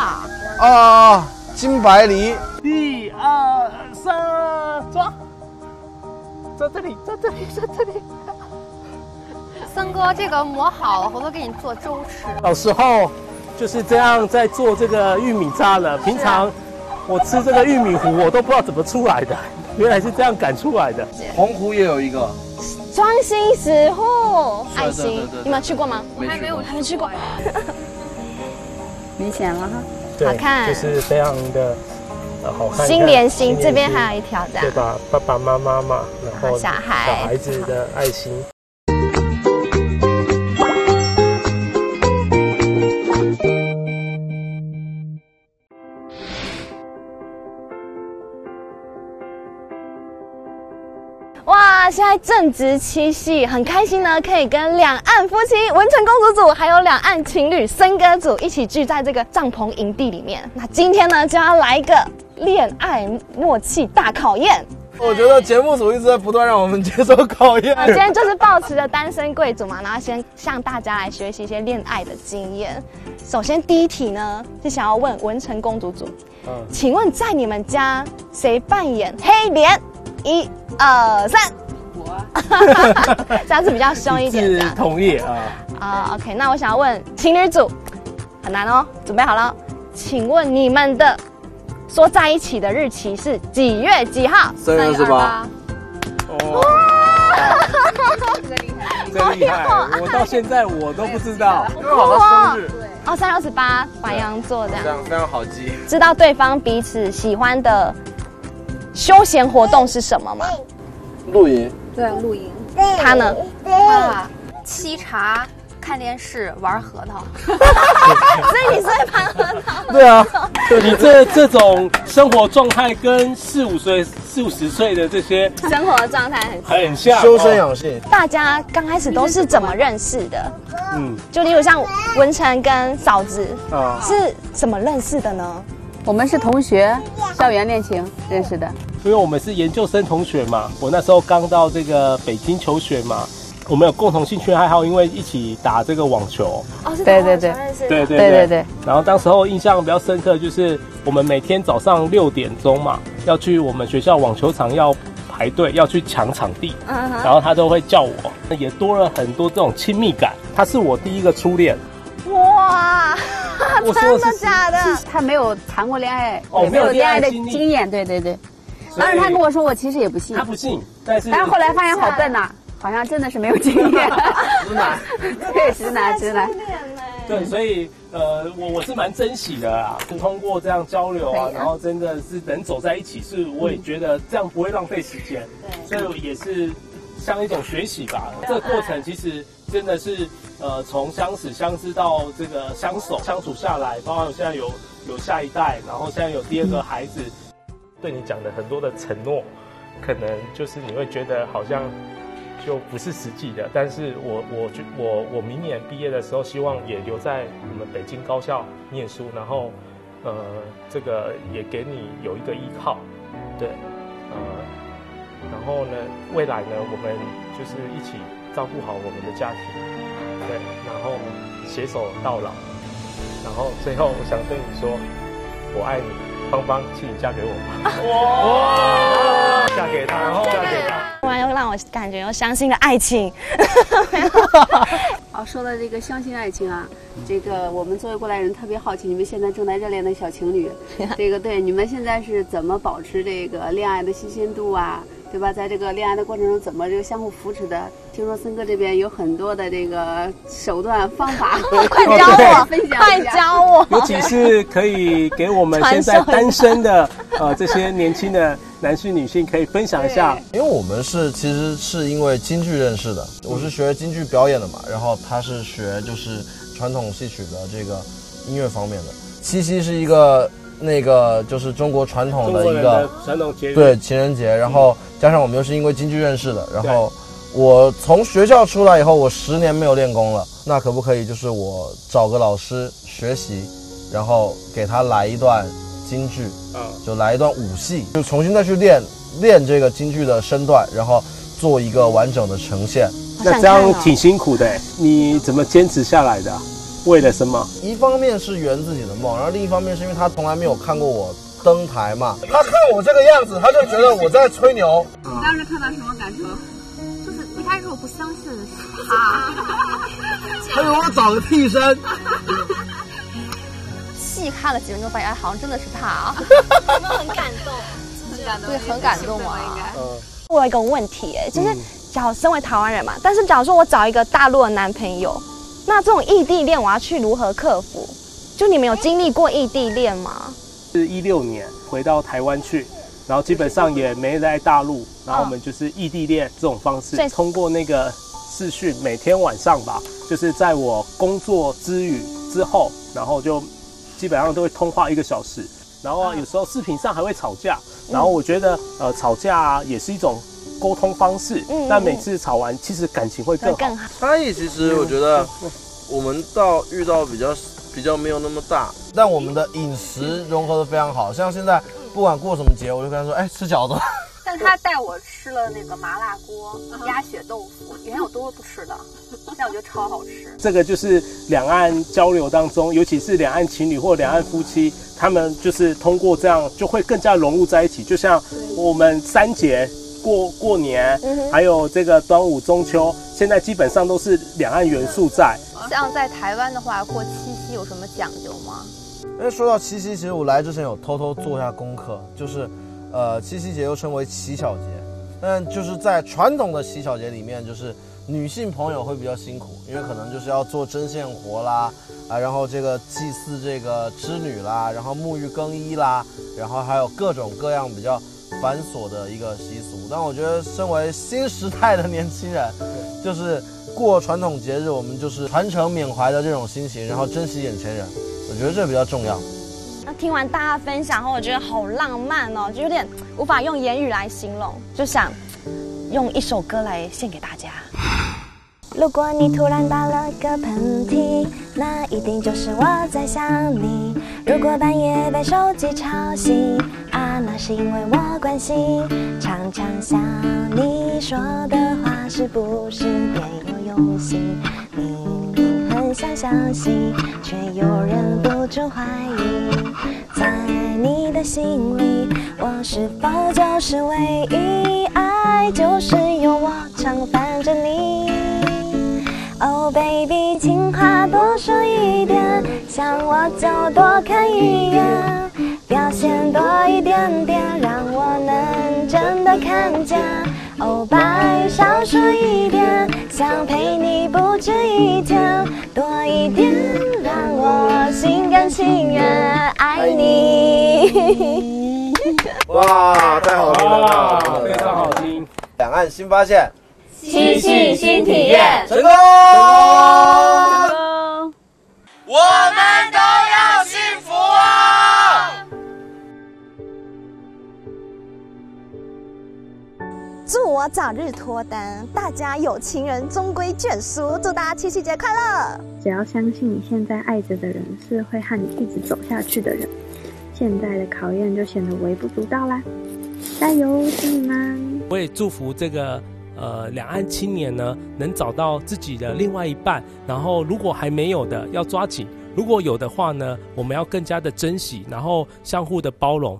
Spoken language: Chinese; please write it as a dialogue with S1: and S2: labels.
S1: 啊？
S2: 啊，金白梨，
S3: 一二三，抓！在这里，在这里，在这里。
S1: 森哥，这个磨好了，回头给你做粥吃。
S3: 小时候就是这样在做这个玉米渣的。平常我吃这个玉米糊，我都不知道怎么出来的，原来是这样擀出来的。
S2: 洪湖也有一个，
S4: 庄心食户爱心你们有去过吗？
S2: 没去过
S4: 还没去过。
S5: 明显 了哈。
S3: 对
S4: 好看
S3: 就是非常的呃好看。
S4: 心连心这边还有一条的
S3: 对，吧？爸爸妈妈嘛，然后
S4: 小孩
S3: 小孩子的爱心。
S4: 哇，现在正值七夕，很开心呢，可以跟两岸夫妻文成公主组，还有两岸情侣森哥组一起聚在这个帐篷营地里面。那今天呢，就要来一个恋爱默契大考验。
S2: 我觉得节目组一直在不断让我们接受考验。
S4: 那今天就是抱持着单身贵族嘛，然后先向大家来学习一些恋爱的经验。首先第一题呢，是想要问文成公主组，
S3: 嗯，
S4: 请问在你们家谁扮演黑脸？一、二、三。我，这样子比较凶一点
S3: 是。同意啊。
S4: 啊、o k 那我想要问情侣组，很难哦，准备好了？请问你们的说在一起的日期是几月几号？
S2: 三月二十八，
S3: 哦，真厉害！我到现在我都不知道。
S2: 因为好他生日，
S4: 哦，三月二十八，白羊座这样，
S2: 这样非常好记。
S4: 知道对方彼此喜欢的休闲活动是什么吗？
S2: 露营，
S5: 对，露营。
S4: 他呢？
S1: 啊，沏茶、看电视、玩核桃。
S4: 所以你是会盘核桃？
S3: 对啊，你这这种生活状态跟四五岁、四五十岁的这些
S4: 生活状态很。
S3: 很像。
S2: 修身
S3: 哦
S2: 养性。
S4: 大家刚开始都是怎么认识的？
S3: 嗯
S4: 就例如像文成跟嫂子
S3: 啊，
S4: 是怎么认识的呢？
S5: 我们是同学，校园恋情认识的。
S3: 因为我们是研究生同学嘛，我那时候刚到这个北京求学嘛，我们有共同兴趣爱好，因为一起打这个网球。
S4: 哦，是
S5: 对对对
S3: 对对
S5: 对对对。
S3: 然后当时候印象比较深刻，就是我们每天早上六点钟嘛，要去我们学校网球场要排队，要去抢场地，
S4: 嗯，
S3: 然后他都会叫我，也多了很多这种亲密感。他是我第一个初恋，
S4: 哇，真的假的？
S5: 他没有谈过恋爱，
S3: 哦
S5: 没有恋爱的
S3: 没有恋爱经历
S5: 经验。对对对。
S3: 所以
S5: 当时他跟我说，我其实也不信
S3: 他，不信，但是
S5: 但是后来发现好笨呐，好像真的是没有经验。
S3: 直男，
S5: 对，直男直男。
S3: 对，所以呃，我我是蛮珍惜的啦，通过这样交流啊，然后真的是能走在一起，是我也觉得这样不会浪费时间，所以也是像一种学习吧。这个过程其实真的是呃，从相识相知到这个相守相处下来，包括现在有有下一代，然后现在有第二个孩子，对你讲的很多的承诺，可能就是你会觉得好像就不是实际的。但是我我觉我我明年毕业的时候，希望也留在我们北京高校念书，然后呃，这个也给你有一个依靠，对，呃，然后呢，未来呢，我们就是一起照顾好我们的家庭，对，然后携手到老，然后最后我想对你说，我爱你，芳芳，请你嫁给我吧。哇，嫁给他，然后嫁给他。
S4: 突然又让我感觉又相信了爱情。
S5: 哦，说到这个相信爱情啊，这个我们作为过来人特别好奇，你们现在正在热恋的小情侣，这个对你们现在是怎么保持这个恋爱的新鲜度啊？对吧？在这个恋爱的过程中，怎么这个相互扶持的？听说森哥这边有很多的这个手段方法，
S4: 快教我，
S5: 分享
S4: 快
S5: 一下。
S4: 教我。
S3: 尤其是可以给我们现在单身的呃这些年轻的男性女性可以分享一下。
S2: 因为我们是其实是因为京剧认识的，我是学京剧表演的嘛，然后他是学就是传统戏曲的这个音乐方面的。七夕是一个那个就是中国传统的一个
S3: 国人的传统节日，
S2: 对情人节，然后加上我们又是因为京剧认识的，然后我从学校出来以后，我十年没有练功了，那可不可以就是我找个老师学习，然后给他来一段京剧，
S3: 啊，
S2: 就来一段武戏，就重新再去练练这个京剧的身段，然后做一个完整的呈现。
S3: 那这样挺辛苦的，你怎么坚持下来的啊？为了什么？
S2: 一方面是圆自己的梦，然后另一方面是因为他从来没有看过我登台嘛，他看我这个样子，他就觉得我在吹牛。
S5: 你当时看到什么感受？
S1: 就是一开始我不相信是他，
S2: 他说我找个替身，
S1: 细看了几分钟，发现哎，好像真的是他啊，
S4: 有没有很感动？
S5: 很感动，
S1: 对，很感动
S5: 应
S1: 啊。
S5: 该。
S2: 嗯，
S4: 我有一个问题，哎，就是假如身为台湾人嘛，但是假如说我找一个大陆的男朋友，那这种异地恋我要去如何克服？就你们有经历过异地恋吗？
S3: 是一六年回到台湾去，然后基本上也没在大陆，然后我们就是异地恋这种方式通过那个视讯，每天晚上吧，就是在我工作之余之后，然后就基本上都会通话一个小时，然后啊有时候视频上还会吵架，然后我觉得呃吵架啊也是一种沟通方式
S4: 嗯嗯，
S3: 但每次吵完其实感情会更好。
S4: 会更好。
S2: 差异其实我觉得我们到遇到比较比较没有那么大，但我们的饮食融合的非常好，像现在不管过什么节，我就跟他说，哎，吃饺子。
S6: 但他带我吃了那个麻辣锅、鸭血豆腐，以前我都是不吃的，但我觉得超好吃。
S3: 这个就是两岸交流当中，尤其是两岸情侣或两岸夫妻，他们就是通过这样就会更加融入在一起。就像我们三节过过年，还有这个端午、中秋，现在基本上都是两岸元素在。
S1: 像在台湾的话，过七夕有什么讲究吗？
S2: 因为说到七夕，其实我来之前有偷偷做一下功课，就是，呃，七夕节又称为乞巧节，但就是在传统的乞巧节里面，就是女性朋友会比较辛苦，因为可能就是要做针线活啦，啊，然后这个祭祀这个织女啦，然后沐浴更衣啦，然后还有各种各样比较繁琐的一个习俗。但我觉得，身为新时代的年轻人，就是过传统节日，我们就是传承缅怀的这种心情，然后珍惜眼前人。我觉得这比较重要。
S4: 那听完大家分享后，我觉得好浪漫哦，就有点无法用言语来形容，就想用一首歌来献给大家。如果你突然打了个喷嚏，那一定就是我在想你。如果半夜被手机吵醒，啊，那是因为我关心。常常想你说的话是不是别有用心？明明很想相信，却又忍不住怀疑。在你的心里，我是否就是唯一？爱就是有我常伴着你。Oh baby，情话多说一点，想我就多看一眼，表现多一点点，让我能真的看见。Oh，白少说一点，想陪你不止一天，多一点，让我心甘情愿爱你。
S2: 哇，太好听了，太好
S3: 哇，
S2: 听了，
S3: 非常好听。
S2: 两岸新发现，
S4: 新戏新体验。
S2: 成功！
S7: 我们都
S4: 祝我早日脱单，大家有情人终归眷属，祝大家七夕节快乐！
S8: 只要相信你现在爱着的人是会和你一直走下去的人，现在的考验就显得微不足道啦！加油，亲你们！
S3: 我也祝福这个呃两岸青年呢，能找到自己的另外一半，然后如果还没有的，要抓紧；如果有的话呢，我们要更加的珍惜，然后相互的包容。